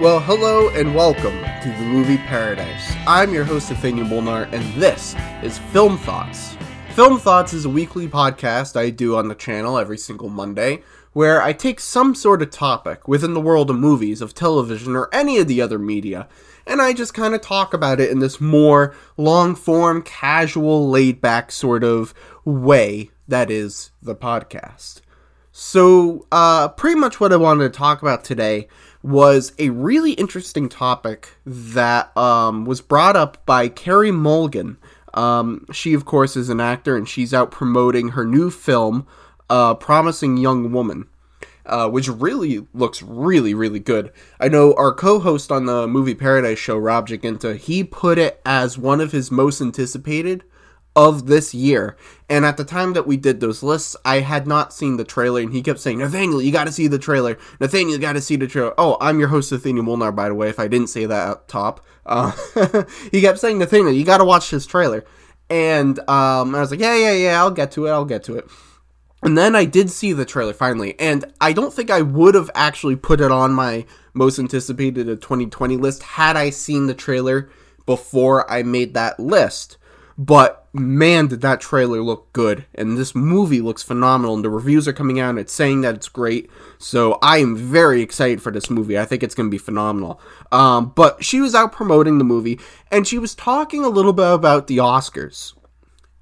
Well, hello and welcome to the Movie Paradise. I'm your host, Nathaniel Molnar, and this is Film Thoughts. Film Thoughts is a weekly podcast I do on the channel every single Monday, where I take some sort of topic within the world of movies, of television, or any of the other media, and I just kind of talk about it in this more long form, casual, laid back sort of way that is the podcast. So, uh, pretty much what I wanted to talk about today was a really interesting topic that um, was brought up by Carey Mulligan. Um, she, of course, is an actor and she's out promoting her new film, uh, Promising Young Woman. Uh, which really looks really, really good. I know our co host on the Movie Paradise show, Rob Jaginta, he put it as one of his most anticipated of this year. And at the time that we did those lists, I had not seen the trailer, and he kept saying, Nathaniel, you gotta see the trailer. Nathaniel, you gotta see the trailer. Oh, I'm your host, Nathaniel Molnar, by the way, if I didn't say that up top. Uh, he kept saying, Nathaniel, you gotta watch this trailer. And um, I was like, yeah, yeah, yeah, I'll get to it, I'll get to it. And then I did see the trailer finally, and I don't think I would have actually put it on my most anticipated of 2020 list had I seen the trailer before I made that list. But man, did that trailer look good, and this movie looks phenomenal, and the reviews are coming out, and it's saying that it's great. So I am very excited for this movie. I think it's going to be phenomenal. Um, but she was out promoting the movie, and she was talking a little bit about the Oscars.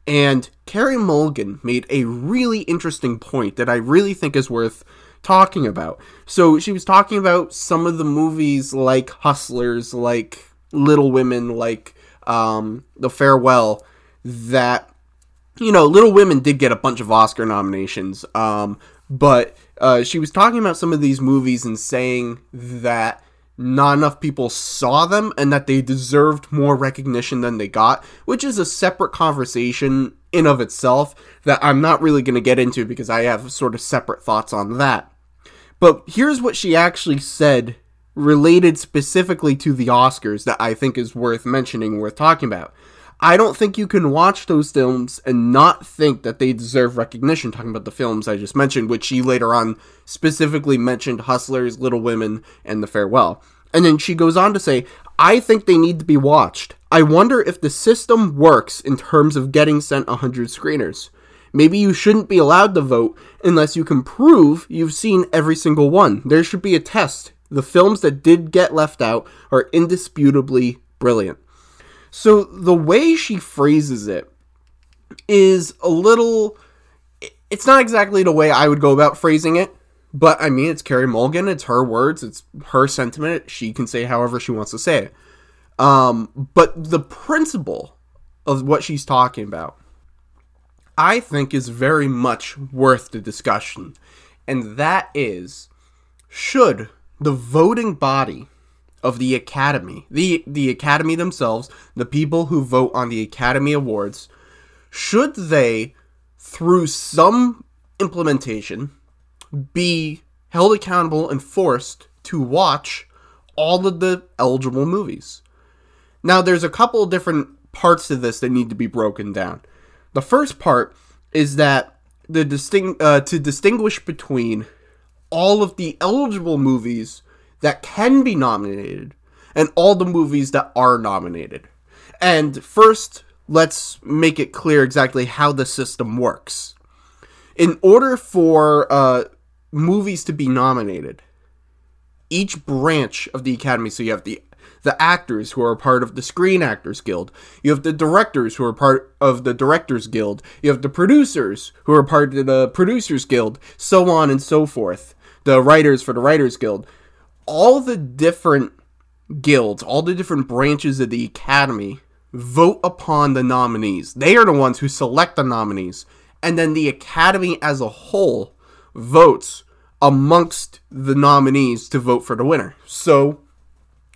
And Carey Mulligan made a really interesting point that I really think is worth talking about. So she was talking about some of the movies like Hustlers, like Little Women, like um, The Farewell, that, you know, Little Women did get a bunch of Oscar nominations. Um, but uh, she was talking about some of these movies and saying that not enough people saw them and that they deserved more recognition than they got, which is a separate conversation in of itself that I'm not really going to get into because I have sort of separate thoughts on that. But here's what she actually said related specifically to the Oscars that I think is worth mentioning, worth talking about. I don't think you can watch those films and not think that they deserve recognition. Talking about the films I just mentioned, which she later on specifically mentioned Hustlers, Little Women, and The Farewell. And then she goes on to say, I think they need to be watched. I wonder if the system works in terms of getting sent 100 screeners. Maybe you shouldn't be allowed to vote unless you can prove you've seen every single one. There should be a test. The films that did get left out are indisputably brilliant. So the way she phrases it is a little. It's not exactly the way I would go about phrasing it, but I mean, it's Carey Mulligan. It's her words. It's her sentiment. She can say however she wants to say it. Um, but the principle of what she's talking about, I think, is very much worth the discussion, and that is, should the voting body of the Academy, the the Academy themselves, the people who vote on the Academy Awards, should they, through some implementation, be held accountable and forced to watch all of the eligible movies? Now, there's a couple of different parts to this that need to be broken down. The first part is that the distinct uh, to distinguish between all of the eligible movies that can be nominated and all the movies that are nominated. And first, let's make it clear exactly how the system works. In order for uh, movies to be nominated, each branch of the Academy, so you have the the actors who are part of the Screen Actors Guild. You have the directors who are part of the Directors Guild. You have the producers who are part of the Producers Guild, so on and so forth. The writers for the Writers Guild all the different guilds, all the different branches of the academy vote upon the nominees. They are the ones who select the nominees. And then the academy as a whole votes amongst the nominees to vote for the winner. So,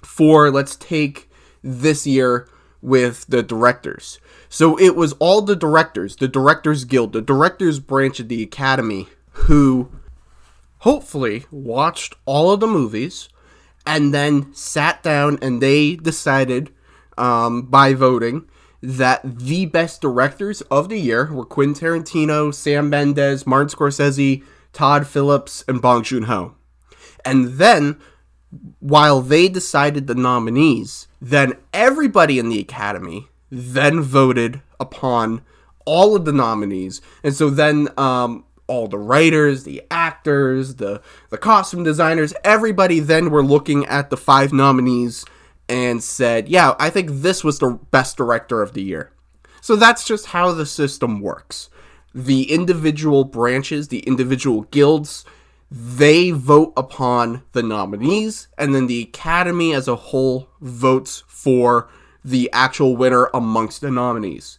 for let's take this year with the directors. So it was all the directors, the Directors Guild, the Directors branch of the Academy who hopefully watched all of the movies and then sat down and they decided um, by voting that the best directors of the year were Quentin Tarantino, Sam Mendes, Martin Scorsese, Todd Phillips, and Bong Joon Ho. And then while they decided the nominees, then everybody in the Academy then voted upon all of the nominees. And so then um, all the writers, the actors, the the costume designers, everybody then were looking at the five nominees and said, "Yeah, I think this was the best director of the year." So that's just how the system works. The individual branches, the individual guilds, they vote upon the nominees and then the academy as a whole votes for the actual winner amongst the nominees.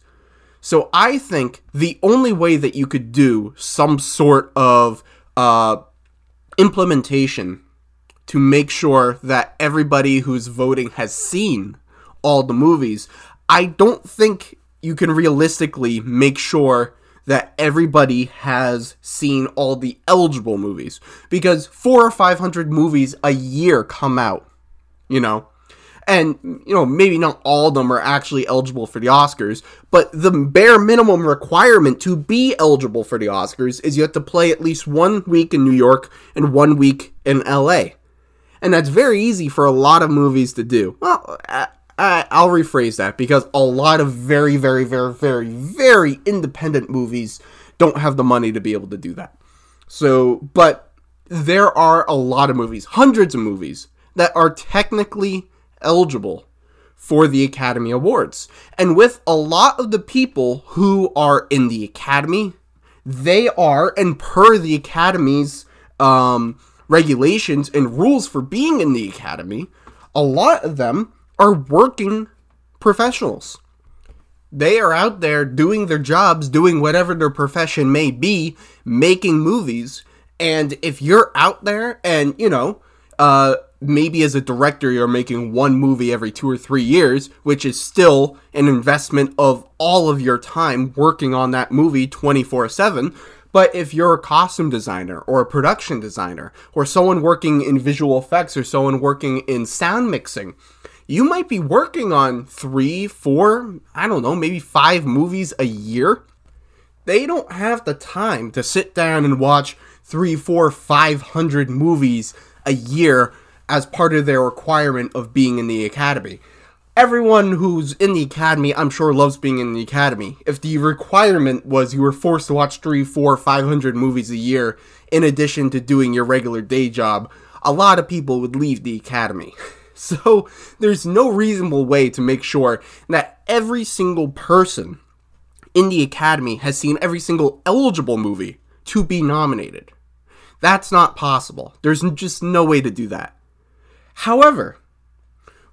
So I think the only way that you could do some sort of uh, implementation to make sure that everybody who's voting has seen all the movies, I don't think you can realistically make sure that everybody has seen all the eligible movies. Because four or five hundred movies a year come out, you know and you know maybe not all of them are actually eligible for the Oscars, but the bare minimum requirement to be eligible for the Oscars is you have to play at least one week in New York and one week in LA. And that's very easy for a lot of movies to do. Well, I, I'll rephrase that because a lot of very, very, very, very, very independent movies don't have the money to be able to do that. So, but there are a lot of movies, hundreds of movies, that are technically eligible for the Academy Awards. And with a lot of the people who are in the Academy, they are, and per the Academy's um, regulations and rules for being in the Academy, a lot of them are working professionals. They are out there doing their jobs, doing whatever their profession may be, making movies. And if you're out there and, you know, uh, maybe as a director you're making one movie every two or three years, which is still an investment of all of your time working on that movie 24 7. But if you're a costume designer or a production designer or someone working in visual effects or someone working in sound mixing, you might be working on three, four, I don't know, maybe five movies a year. They don't have the time to sit down and watch three, four, five hundred movies a year as part of their requirement of being in the academy. Everyone who's in the academy, I'm sure, loves being in the academy. If the requirement was you were forced to watch three, four, five hundred movies a year in addition to doing your regular day job, a lot of people would leave the academy. So there's no reasonable way to make sure that every single person in the academy has seen every single eligible movie to be nominated. That's not possible. There's just no way to do that. However,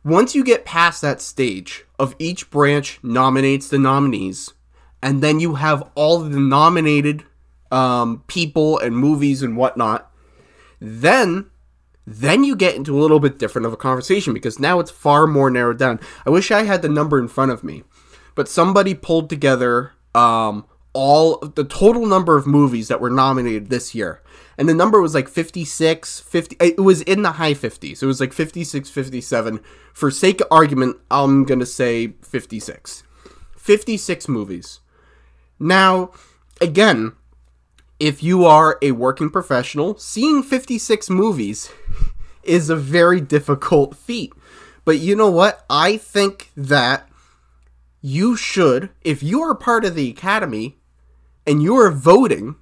once you get past that stage of each branch nominates the nominees, and then you have all the nominated um, people and movies and whatnot, then then you get into a little bit different of a conversation because now it's far more narrowed down. I wish I had the number in front of me, but somebody pulled together um, all the total number of movies that were nominated this year. And the number was like 56 50 it was in the high 50s it was like 56 57 for sake of argument i'm gonna say 56 56 movies. Now again if you are a working professional seeing 56 movies is a very difficult feat. But you know what? I think that you should if you are part of the academy and you are voting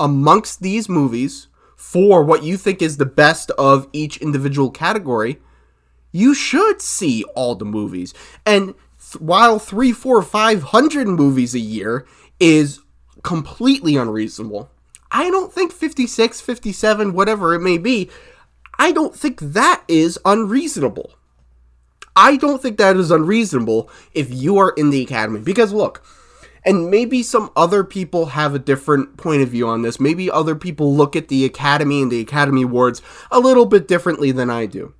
amongst these movies for what you think is the best of each individual category, you should see all the movies. And th- while three, four, five hundred movies a year is completely unreasonable, I don't think 56, 57, whatever it may be, I don't think that is unreasonable. I don't think that is unreasonable if you are in the academy. Because look, and maybe some other people have a different point of view on this. Maybe other people look at the Academy and the Academy Awards a little bit differently than I do.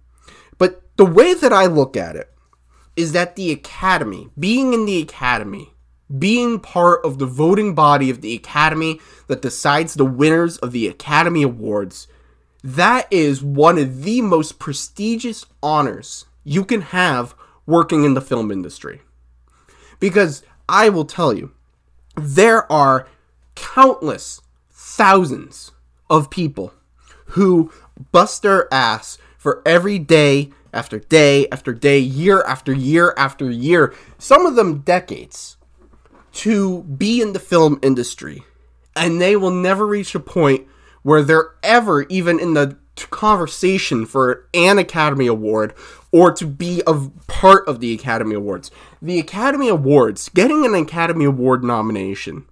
But the way that I look at it is that the Academy, being in the Academy, being part of the voting body of the Academy that decides the winners of the Academy Awards, that is one of the most prestigious honors you can have working in the film industry. Because I will tell you, there are countless thousands of people who bust their ass for every day after day after day, year after year after year, some of them decades, to be in the film industry. And they will never reach a point where they're ever even in the conversation for an Academy Award or to be a part of the Academy Awards. The Academy Awards, getting an Academy Award nomination,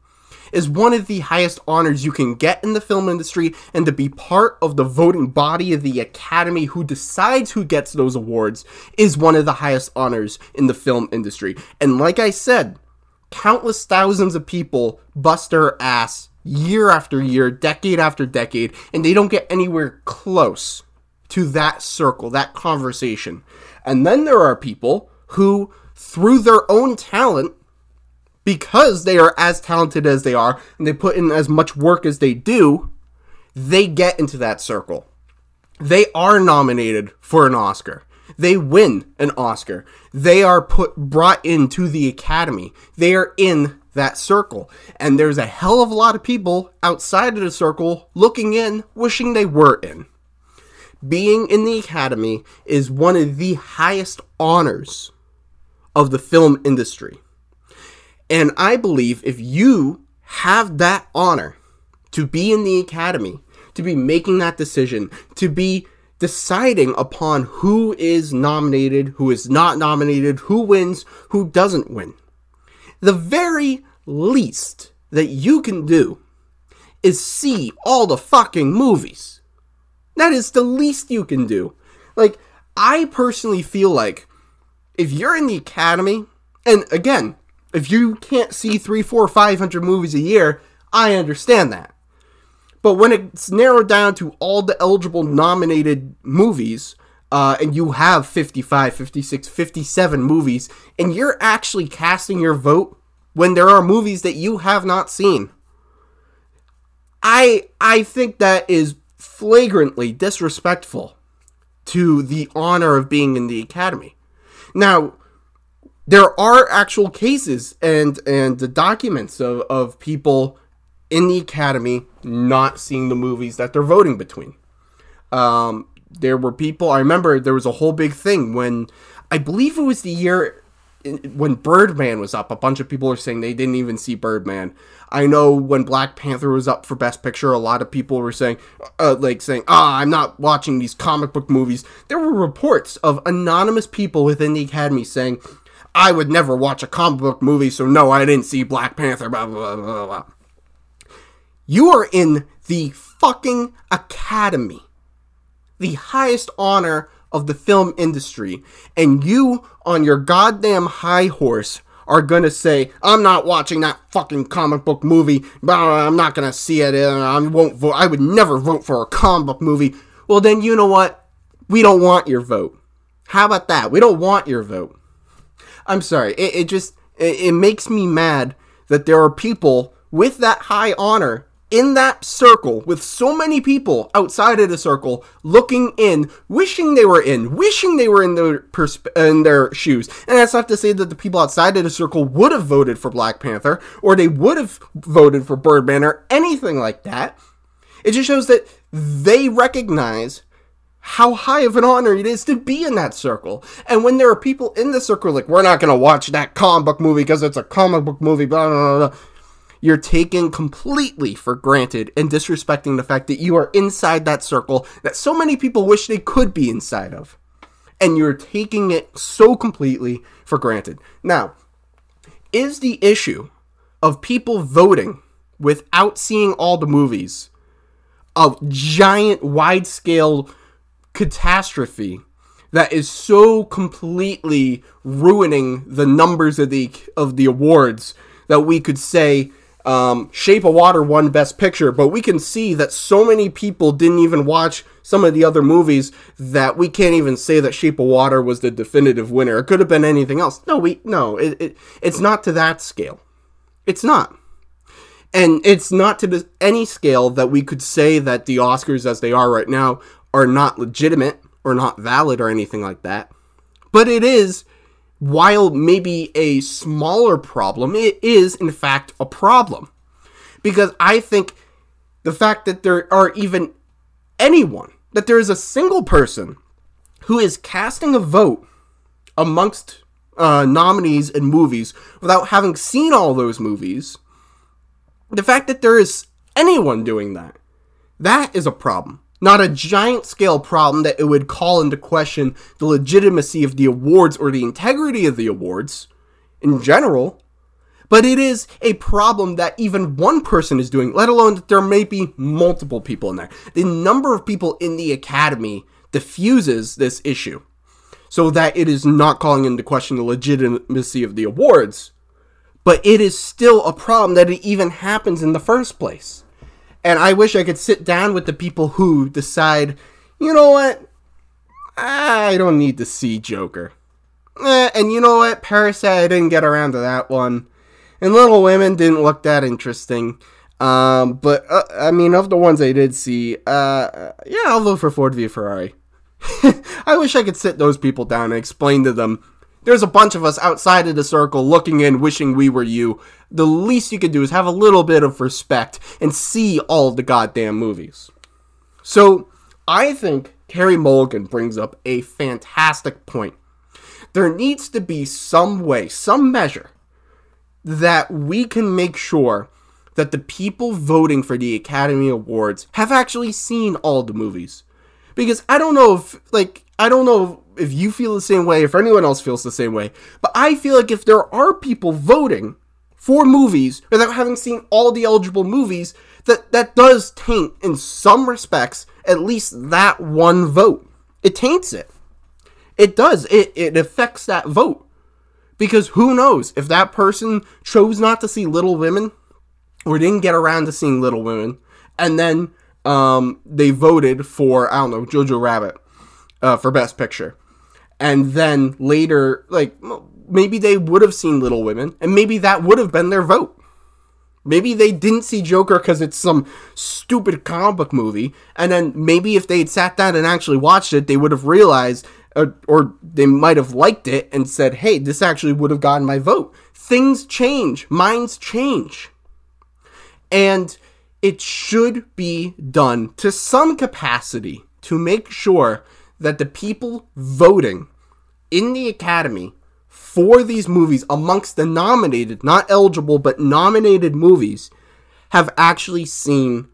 is one of the highest honors you can get in the film industry, and to be part of the voting body of the Academy who decides who gets those awards is one of the highest honors in the film industry. And like I said, countless thousands of people bust their ass year after year, decade after decade, and they don't get anywhere close to that circle, that conversation. And then there are people who, through their own talent, because they are as talented as they are and they put in as much work as they do, they get into that circle. They are nominated for an Oscar. They win an Oscar. They are put brought into the academy. They are in that circle. And there's a hell of a lot of people outside of the circle looking in, wishing they were in. Being in the academy is one of the highest honors of the film industry. And I believe if you have that honor to be in the academy, to be making that decision, to be deciding upon who is nominated, who is not nominated, who wins, who doesn't win. The very least that you can do is see all the fucking movies. That is the least you can do. Like, I personally feel like if you're in the academy, and again, if you can't see three, four, five hundred movies a year, I understand that. But when it's narrowed down to all the eligible nominated movies, uh, and you have 55, 56, 57 movies, and you're actually casting your vote when there are movies that you have not seen. I I think that is flagrantly disrespectful to the honor of being in the academy. Now, there are actual cases and and the documents of, of people in the academy not seeing the movies that they're voting between. Um, there were people. I remember there was a whole big thing when I believe it was the year when Birdman was up. A bunch of people were saying they didn't even see Birdman. I know when Black Panther was up for Best Picture, a lot of people were saying, uh, like saying, "Ah, I'm not watching these comic book movies." There were reports of anonymous people within the Academy saying, I would never watch a comic book movie, so no, I didn't see Black Panther, blah, blah, blah, blah. You are in the fucking Academy, the highest honor of the film industry, and you, on your goddamn high horse, are gonna say, I'm not watching that fucking comic book movie, I'm not gonna see it, uh, I won't vote, I would never vote for a comic book movie. Well, then you know what? We don't want your vote. How about that? We don't want your vote. I'm sorry. It, it just it, it makes me mad that there are people with that high honor in that circle with so many people outside of the circle looking in, wishing they were in, wishing they were in their in their shoes. And that's not to say that the people outside of the circle would have voted for Black Panther or they would have voted for Birdman or anything like that. It just shows that they recognize how high of an honor it is to be in that circle. And when there are people in the circle like, we're not going to watch that comic book movie because it's a comic book movie, blah, blah, blah, you're taking completely for granted and disrespecting the fact that you are inside that circle that so many people wish they could be inside of. And you're taking it so completely for granted. Now, is the issue of people voting without seeing all the movies a giant, wide scale catastrophe that is so completely ruining the numbers of the of the awards that we could say um, Shape of Water won Best Picture, but we can see that so many people didn't even watch some of the other movies that we can't even say that Shape of Water was the definitive winner. It could have been anything else. No, we no, it, it it's not to that scale. It's not. And it's not to any scale that we could say that the Oscars, as they are right now, are not legitimate or not valid or anything like that. But it is, while maybe a smaller problem, it is in fact a problem. Because I think the fact that there are even anyone, that there is a single person who is casting a vote amongst uh, nominees and movies without having seen all those movies, the fact that there is anyone doing that, that is a problem. Not a giant scale problem that it would call into question the legitimacy of the awards or the integrity of the awards in general, but it is a problem that even one person is doing, let alone that there may be multiple people in there. The number of people in the academy diffuses this issue so that it is not calling into question the legitimacy of the awards, but it is still a problem that it even happens in the first place. And I wish I could sit down with the people who decide, you know what? I don't need to see Joker. Eh, and you know what? Parasite, I didn't get around to that one. And Little Women didn't look that interesting. Um, but uh, I mean, of the ones I did see, uh, yeah, I'll vote for Ford v Ferrari. I wish I could sit those people down and explain to them. There's a bunch of us outside of the circle looking in, wishing we were you. The least you could do is have a little bit of respect and see all the goddamn movies. So, I think Carey Mulligan brings up a fantastic point. There needs to be some way, some measure, that we can make sure that the people voting for the Academy Awards have actually seen all the movies. Because I don't know if, like, I don't know if you feel the same way, if anyone else feels the same way, but I feel like if there are people voting for movies without having seen all the eligible movies, that that does taint, in some respects, at least that one vote. It taints it. It does. It, it affects that vote. Because who knows if that person chose not to see Little Women or didn't get around to seeing Little Women, and then um, they voted for I don't know Jojo Rabbit uh, for Best Picture, and then later like maybe they would have seen Little Women, and maybe that would have been their vote. Maybe they didn't see Joker because it's some stupid comic book movie, and then maybe if they had sat down and actually watched it, they would have realized or, or they might have liked it and said, hey, this actually would have gotten my vote. Things change, minds change. And it should be done to some capacity to make sure that the people voting in the Academy for these movies, amongst the nominated, not eligible, but nominated movies, have actually seen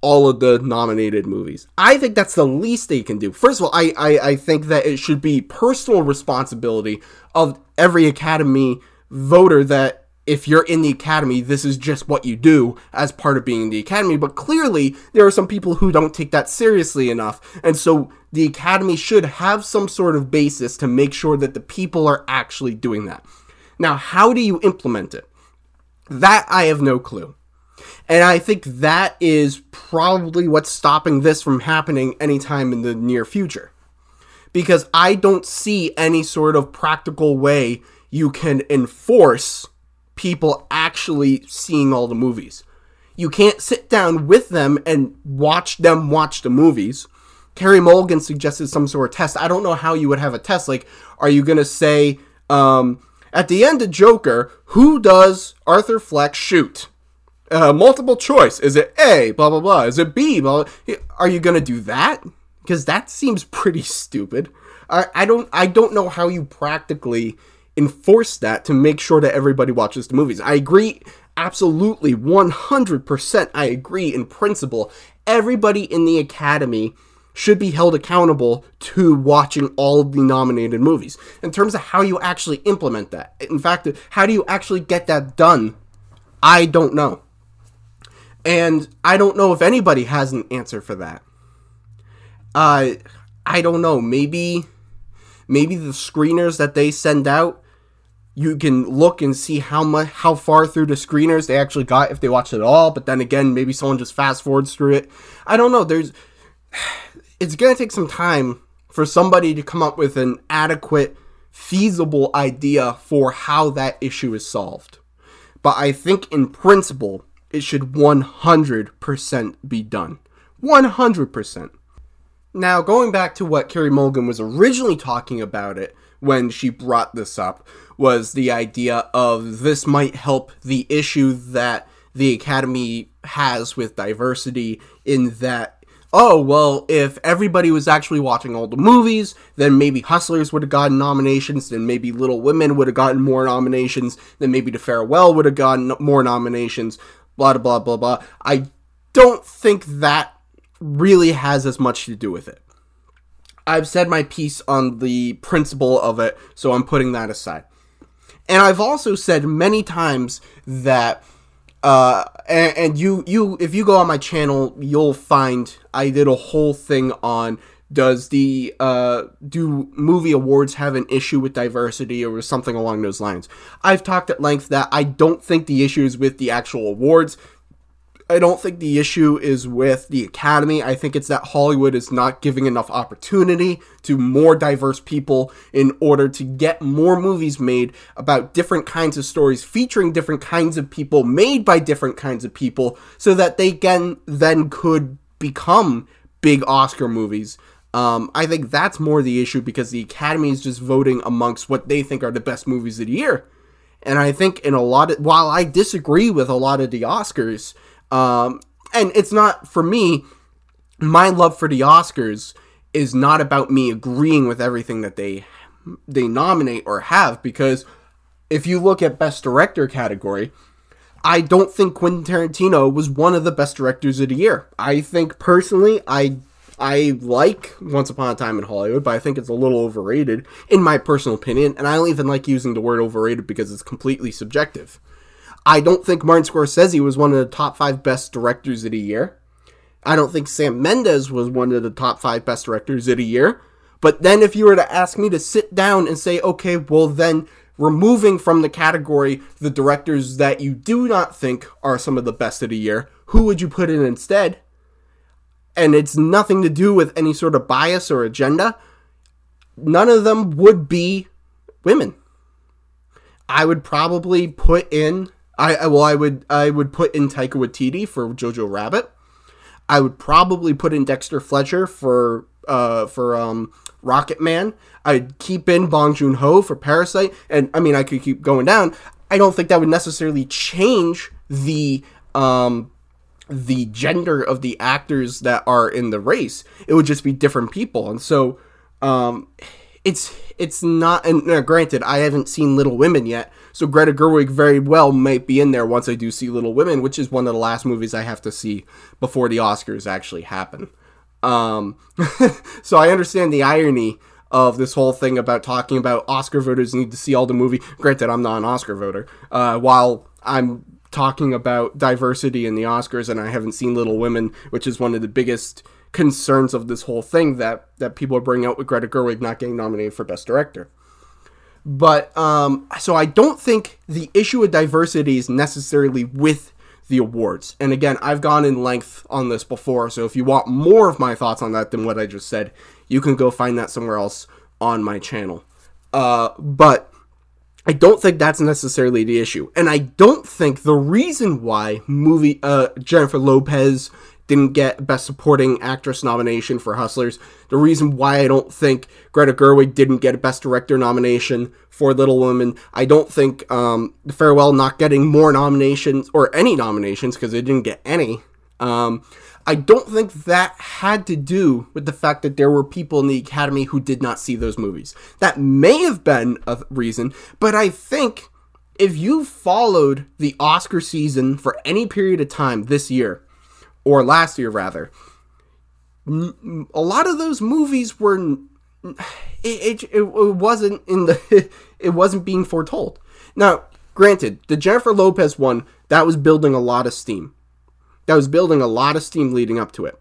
all of the nominated movies. I think that's the least they can do. First of all, I, I, I think that it should be personal responsibility of every Academy voter that if you're in the Academy, this is just what you do as part of being in the Academy. But clearly, there are some people who don't take that seriously enough. And so the Academy should have some sort of basis to make sure that the people are actually doing that. Now, how do you implement it? That I have no clue. And I think that is probably what's stopping this from happening anytime in the near future. Because I don't see any sort of practical way you can enforce people actually seeing all the movies. You can't sit down with them and watch them watch the movies. Carey Mulligan suggested some sort of test. I don't know how you would have a test. Like, are you going to say, um, at the end of Joker, who does Arthur Fleck shoot? uh, multiple choice. Is it A, blah, blah, blah? Is it B, blah, blah? Are you going to do that? Because that seems pretty stupid. I, I don't I don't know how you practically enforce that to make sure that everybody watches the movies. I agree absolutely 100% I agree in principle. Everybody in the academy should be held accountable to watching all the nominated movies. In terms of how you actually implement that. In fact, how do you actually get that done? I don't know. And I don't know if anybody has an answer for that. Uh, I don't know. Maybe, maybe the screeners that they send out, you can look and see how much, how far through the screeners they actually got if they watched it all. But then again, maybe someone just fast forwards through it. I don't know. There's, it's gonna take some time for somebody to come up with an adequate, feasible idea for how that issue is solved. But I think in principle, it should 100% be done. 100%. Now, going back to what Carey Mulligan was originally talking about it when she brought this up, was the idea of this might help the issue that the Academy has with diversity, in that oh, well, if everybody was actually watching all the movies, then maybe Hustlers would have gotten nominations, then maybe Little Women would have gotten more nominations, then maybe The Farewell would have gotten more nominations, blah, blah, blah, blah. I don't think that really has as much to do with it. I've said my piece on the principle of it, so I'm putting that aside. And I've also said many times that uh, and, and, you you if you go on my channel, you'll find I did a whole thing on does the uh, do movie awards have an issue with diversity or something along those lines. I've talked at length that I don't think the issue is with the actual awards. I don't think the issue is with the Academy. I think it's that Hollywood is not giving enough opportunity to more diverse people in order to get more movies made about different kinds of stories featuring different kinds of people made by different kinds of people so that they can then could become big Oscar movies. Um, I think that's more the issue because the Academy is just voting amongst what they think are the best movies of the year. And I think in a lot of, while I disagree with a lot of the Oscars, um, and it's not for me. My love for the Oscars is not about me agreeing with everything that they they nominate or have because if you look at best director category, I don't think Quentin Tarantino was one of the best directors of the year. I think personally, I I like Once Upon a Time in Hollywood, but I think it's a little overrated in my personal opinion, and I don't even like using the word overrated because it's completely subjective. I don't think Martin Scorsese was one of the top five best directors of the year. I don't think Sam Mendes was one of the top five best directors of the year. But then if you were to ask me to sit down and say, okay, well then removing from the category the directors that you do not think are some of the best of the year, who would you put in instead? And it's nothing to do with any sort of bias or agenda. None of them would be women. I would probably put in I, well, I would I would put in Taika Waititi for Jojo Rabbit. I would probably put in Dexter Fletcher for uh for um Rocket Man. I'd keep in Bong Joon Ho for Parasite, and I mean I could keep going down. I don't think that would necessarily change the um the gender of the actors that are in the race. It would just be different people, and so um it's it's not. And uh, granted, I haven't seen Little Women yet, so Greta Gerwig very well might be in there once I do see Little Women, which is one of the last movies I have to see before the Oscars actually happen. Um, so I understand the irony of this whole thing about talking about Oscar voters need to see all the movie. Granted, I'm not an Oscar voter. Uh, while I'm talking about diversity in the Oscars, and I haven't seen Little Women, which is one of the biggest concerns of this whole thing that that people are bringing out with Greta Gerwig not getting nominated for Best Director. But um, so I don't think the issue of diversity is necessarily with the awards. And again, I've gone in length on this before, so if you want more of my thoughts on that than what I just said, you can go find that somewhere else on my channel. Uh, but I don't think that's necessarily the issue, and I don't think the reason why movie uh, Jennifer Lopez didn't get Best Supporting Actress nomination for Hustlers. The reason why I don't think Greta Gerwig didn't get a Best Director nomination for Little Women. I don't think um, The Farewell not getting more nominations or any nominations because they didn't get any. Um, I don't think that had to do with the fact that there were people in the Academy who did not see those movies. That may have been a reason, but I think if you followed the Oscar season for any period of time this year, or last year rather, a lot of those movies were it, it, it wasn't in the it wasn't being foretold. Now, granted, the Jennifer Lopez one that was building a lot of steam. That was building a lot of steam leading up to it.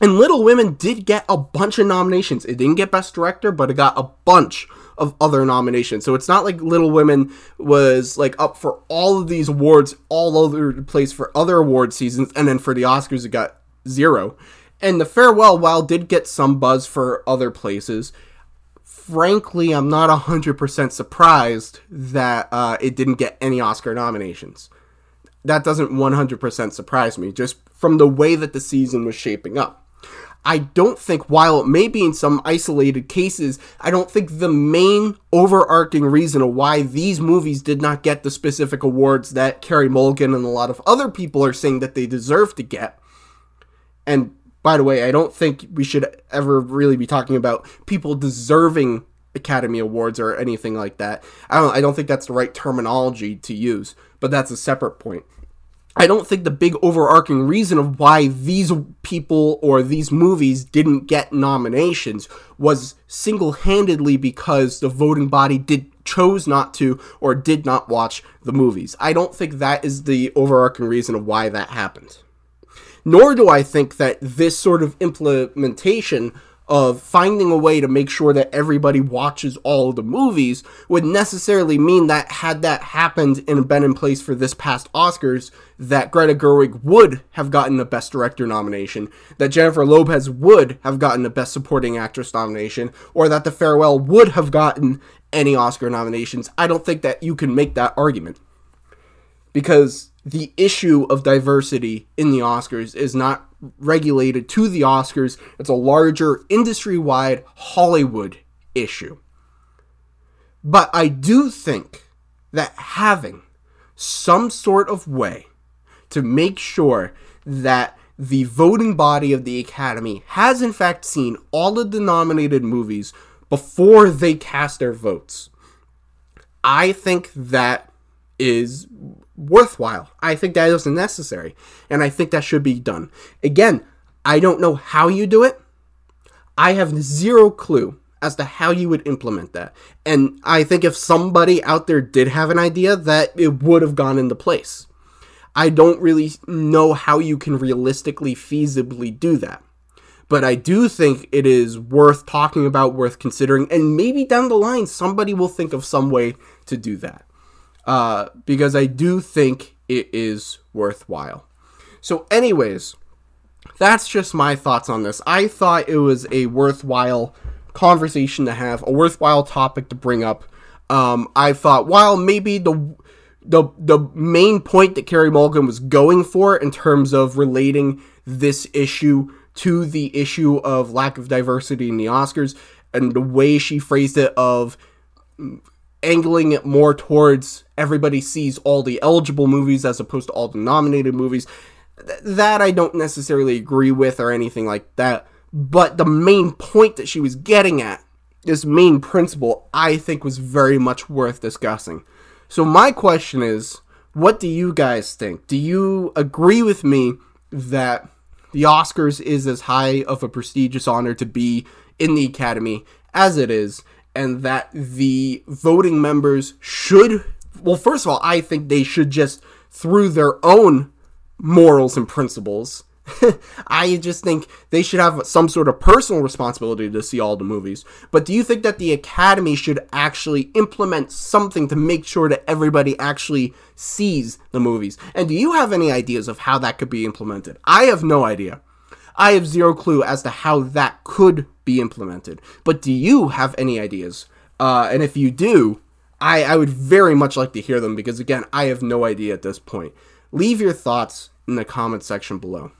And Little Women did get a bunch of nominations. It didn't get Best Director, but it got a bunch of other nominations. So it's not like Little Women was like up for all of these awards all over the place for other award seasons, and then for the Oscars it got zero. And The Farewell, while did get some buzz for other places, frankly, I'm not 100% surprised that uh, it didn't get any Oscar nominations. That doesn't 100% surprise me, just from the way that the season was shaping up. I don't think, while it may be in some isolated cases, I don't think the main overarching reason why these movies did not get the specific awards that Carey Mulligan and a lot of other people are saying that they deserve to get, and by the way, I don't think we should ever really be talking about people deserving Academy Awards or anything like that. I don't I don't think that's the right terminology to use, but that's a separate point. I don't think the big overarching reason of why these people or these movies didn't get nominations was single-handedly because the voting body did chose not to or did not watch the movies. I don't think that is the overarching reason of why that happened. Nor do I think that this sort of implementation of finding a way to make sure that everybody watches all the movies would necessarily mean that had that happened and been in place for this past Oscars, that Greta Gerwig would have gotten a Best Director nomination, that Jennifer Lopez would have gotten a Best Supporting Actress nomination, or that The Farewell would have gotten any Oscar nominations. I don't think that you can make that argument. Because the issue of diversity in the Oscars is not regulated to the Oscars. It's a larger industry wide Hollywood issue. But I do think that having some sort of way to make sure that the voting body of the Academy has in fact seen all of the nominated movies before they cast their votes. I think that is worthwhile. I think that is necessary. And I think that should be done. Again, I don't know how you do it. I have zero clue as to how you would implement that. And I think if somebody out there did have an idea, that it would have gone into place. I don't really know how you can realistically, feasibly do that. But I do think it is worth talking about, worth considering, and maybe down the line somebody will think of some way to do that uh, because I do think it is worthwhile. So, anyways, that's just my thoughts on this. I thought it was a worthwhile conversation to have, a worthwhile topic to bring up. Um, I thought, while maybe the the the main point that Carey Mulligan was going for in terms of relating this issue to the issue of lack of diversity in the Oscars and the way she phrased it of angling it more towards everybody sees all the eligible movies as opposed to all the nominated movies. Th- that I don't necessarily agree with or anything like that. But the main point that she was getting at, this main principle, I think was very much worth discussing. So, my question is what do you guys think? Do you agree with me that the Oscars is as high of a prestigious honor to be in the Academy as it is? And that the voting members should well first of all i think they should just through their own morals and principles i just think they should have some sort of personal responsibility to see all the movies. But do you think that the academy should actually implement something to make sure that everybody actually sees the movies? And do you have any ideas of how that could be implemented? I have no idea I have zero clue as to how that could be implemented. But do you have any ideas? Uh, and if you do, I, I would very much like to hear them because, again, I have no idea at this point. Leave your thoughts in the comment section below.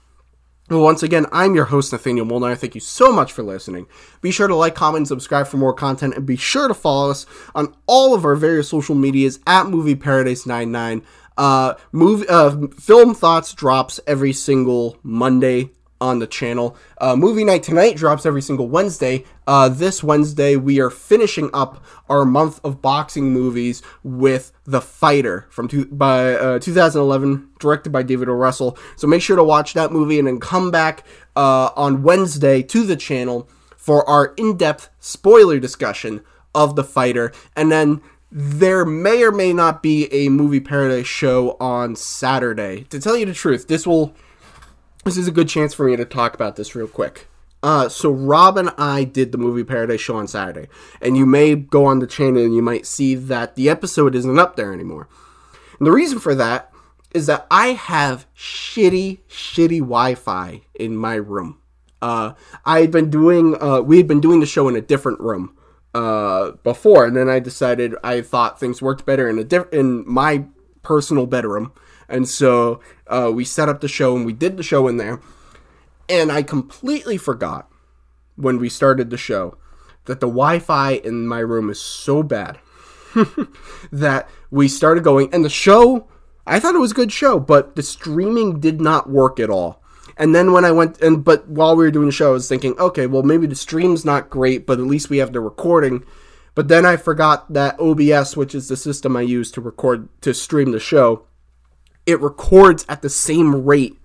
Well, once again, I'm your host, Nathaniel Molnar. Thank you so much for listening. Be sure to like, comment, and subscribe for more content, and be sure to follow us on all of our various social medias at Movie Paradise 99. Uh, movie, uh, film thoughts drops every single Monday on the channel. Uh, movie night tonight drops every single Wednesday. Uh, this Wednesday, we are finishing up our month of boxing movies with The Fighter from two, by uh, 2011, directed by David O. Russell. So make sure to watch that movie and then come back uh, on Wednesday to the channel for our in-depth spoiler discussion of The Fighter, and then. There may or may not be a movie paradise show on Saturday. To tell you the truth, this will this is a good chance for me to talk about this real quick. Uh, so Rob and I did the movie Paradise show on Saturday, and you may go on the channel and you might see that the episode isn't up there anymore. And the reason for that is that I have shitty, shitty Wi-Fi in my room. Uh, I had been doing, uh, we had been doing the show in a different room uh, before, and then I decided I thought things worked better in a diff- in my personal bedroom and so uh, we set up the show and we did the show in there. And I completely forgot when we started the show that the Wi Fi in my room is so bad that we started going. And the show, I thought it was a good show, but the streaming did not work at all. And then when I went and but while we were doing the show, I was thinking, okay, well maybe the stream's not great, but at least we have the recording. But then I forgot that OBS, which is the system I use to record to stream the show, it records at the same rate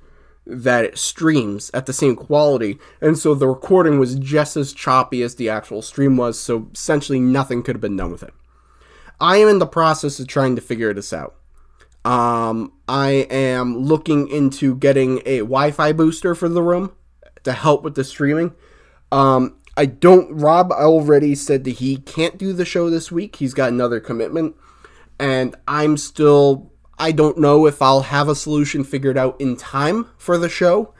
that it streams at the same quality. And so the recording was just as choppy as the actual stream was, so essentially nothing could have been done with it. I am in the process of trying to figure this out. Um, I am looking into getting a Wi Fi booster for the room to help with the streaming. Um, I don't, Rob already said that he can't do the show this week. He's got another commitment. And I'm still I don't know if I'll have a solution figured out in time for the show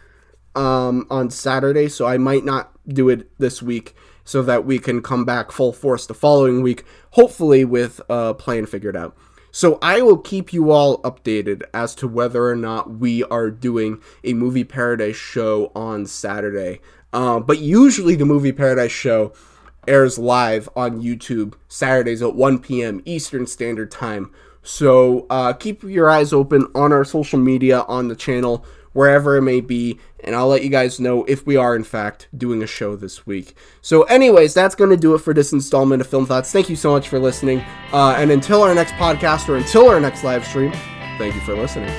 um, on Saturday, so I might not do it this week so that we can come back full force the following week, hopefully with a plan figured out. So I will keep you all updated as to whether or not we are doing a Movie Paradise show on Saturday. Uh, but usually the Movie Paradise show airs live on YouTube Saturdays at 1 p.m. Eastern Standard Time so uh, keep your eyes open on our social media, on the channel, wherever it may be, and I'll let you guys know if we are, in fact, doing a show this week. So, anyways, that's going to do it for this installment of Film Thoughts. Thank you so much for listening. Uh, and until our next podcast or until our next live stream, thank you for listening.